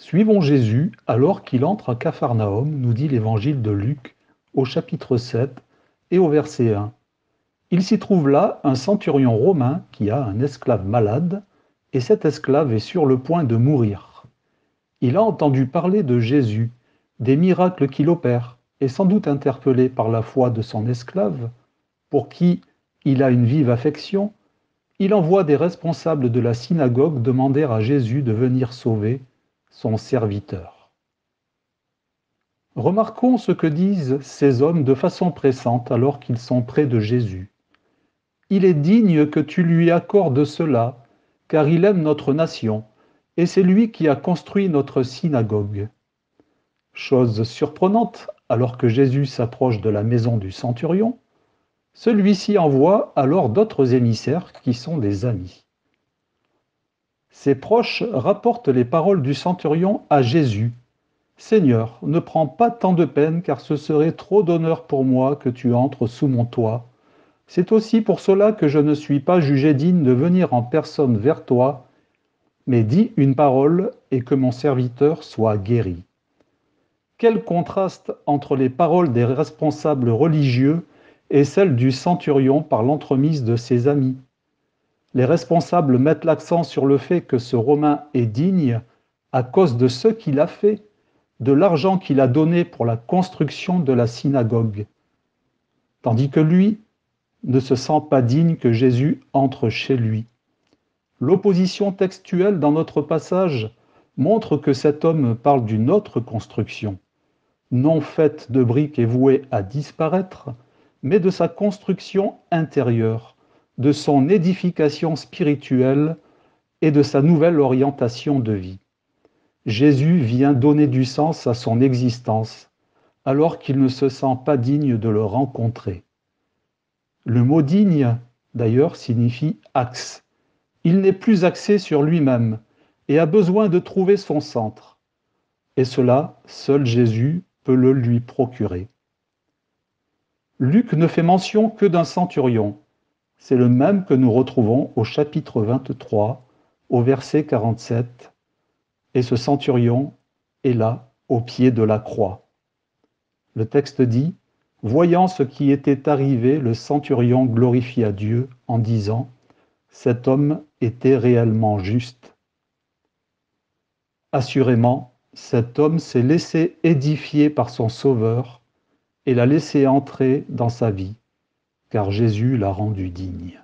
Suivons Jésus alors qu'il entre à Capharnaüm, nous dit l'évangile de Luc au chapitre 7 et au verset 1. Il s'y trouve là un centurion romain qui a un esclave malade, et cet esclave est sur le point de mourir. Il a entendu parler de Jésus, des miracles qu'il opère, et sans doute interpellé par la foi de son esclave, pour qui il a une vive affection, il envoie des responsables de la synagogue demander à Jésus de venir sauver son serviteur. Remarquons ce que disent ces hommes de façon pressante alors qu'ils sont près de Jésus. Il est digne que tu lui accordes cela, car il aime notre nation, et c'est lui qui a construit notre synagogue. Chose surprenante, alors que Jésus s'approche de la maison du centurion, celui-ci envoie alors d'autres émissaires qui sont des amis. Ses proches rapportent les paroles du centurion à Jésus. Seigneur, ne prends pas tant de peine, car ce serait trop d'honneur pour moi que tu entres sous mon toit. C'est aussi pour cela que je ne suis pas jugé digne de venir en personne vers toi, mais dis une parole et que mon serviteur soit guéri. Quel contraste entre les paroles des responsables religieux et celles du centurion par l'entremise de ses amis. Les responsables mettent l'accent sur le fait que ce Romain est digne à cause de ce qu'il a fait, de l'argent qu'il a donné pour la construction de la synagogue, tandis que lui ne se sent pas digne que Jésus entre chez lui. L'opposition textuelle dans notre passage montre que cet homme parle d'une autre construction, non faite de briques et vouée à disparaître, mais de sa construction intérieure, de son édification spirituelle et de sa nouvelle orientation de vie. Jésus vient donner du sens à son existence alors qu'il ne se sent pas digne de le rencontrer. Le mot digne, d'ailleurs, signifie axe. Il n'est plus axé sur lui-même et a besoin de trouver son centre. Et cela, seul Jésus peut le lui procurer. Luc ne fait mention que d'un centurion, c'est le même que nous retrouvons au chapitre 23, au verset 47. Et ce centurion est là, au pied de la croix. Le texte dit, Voyant ce qui était arrivé, le centurion glorifia Dieu en disant, Cet homme était réellement juste. Assurément, cet homme s'est laissé édifier par son Sauveur et l'a laissé entrer dans sa vie, car Jésus l'a rendu digne.